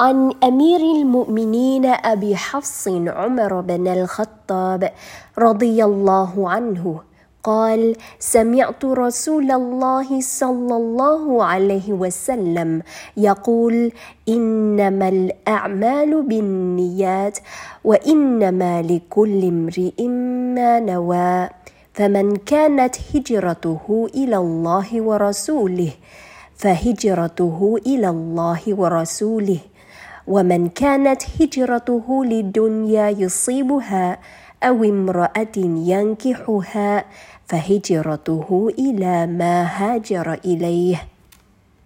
عن أمير المؤمنين أبي حفص عمر بن الخطاب رضي الله عنه. قال سمعت رسول الله صلى الله عليه وسلم يقول إنما الأعمال بالنيات وإنما لكل امرئ ما نوى فمن كانت هجرته إلى الله ورسوله فهجرته إلى الله ورسوله ومن كانت هجرته للدنيا يصيبها أو امرأة ينكحها فهجرته إلى ما هاجر إليه.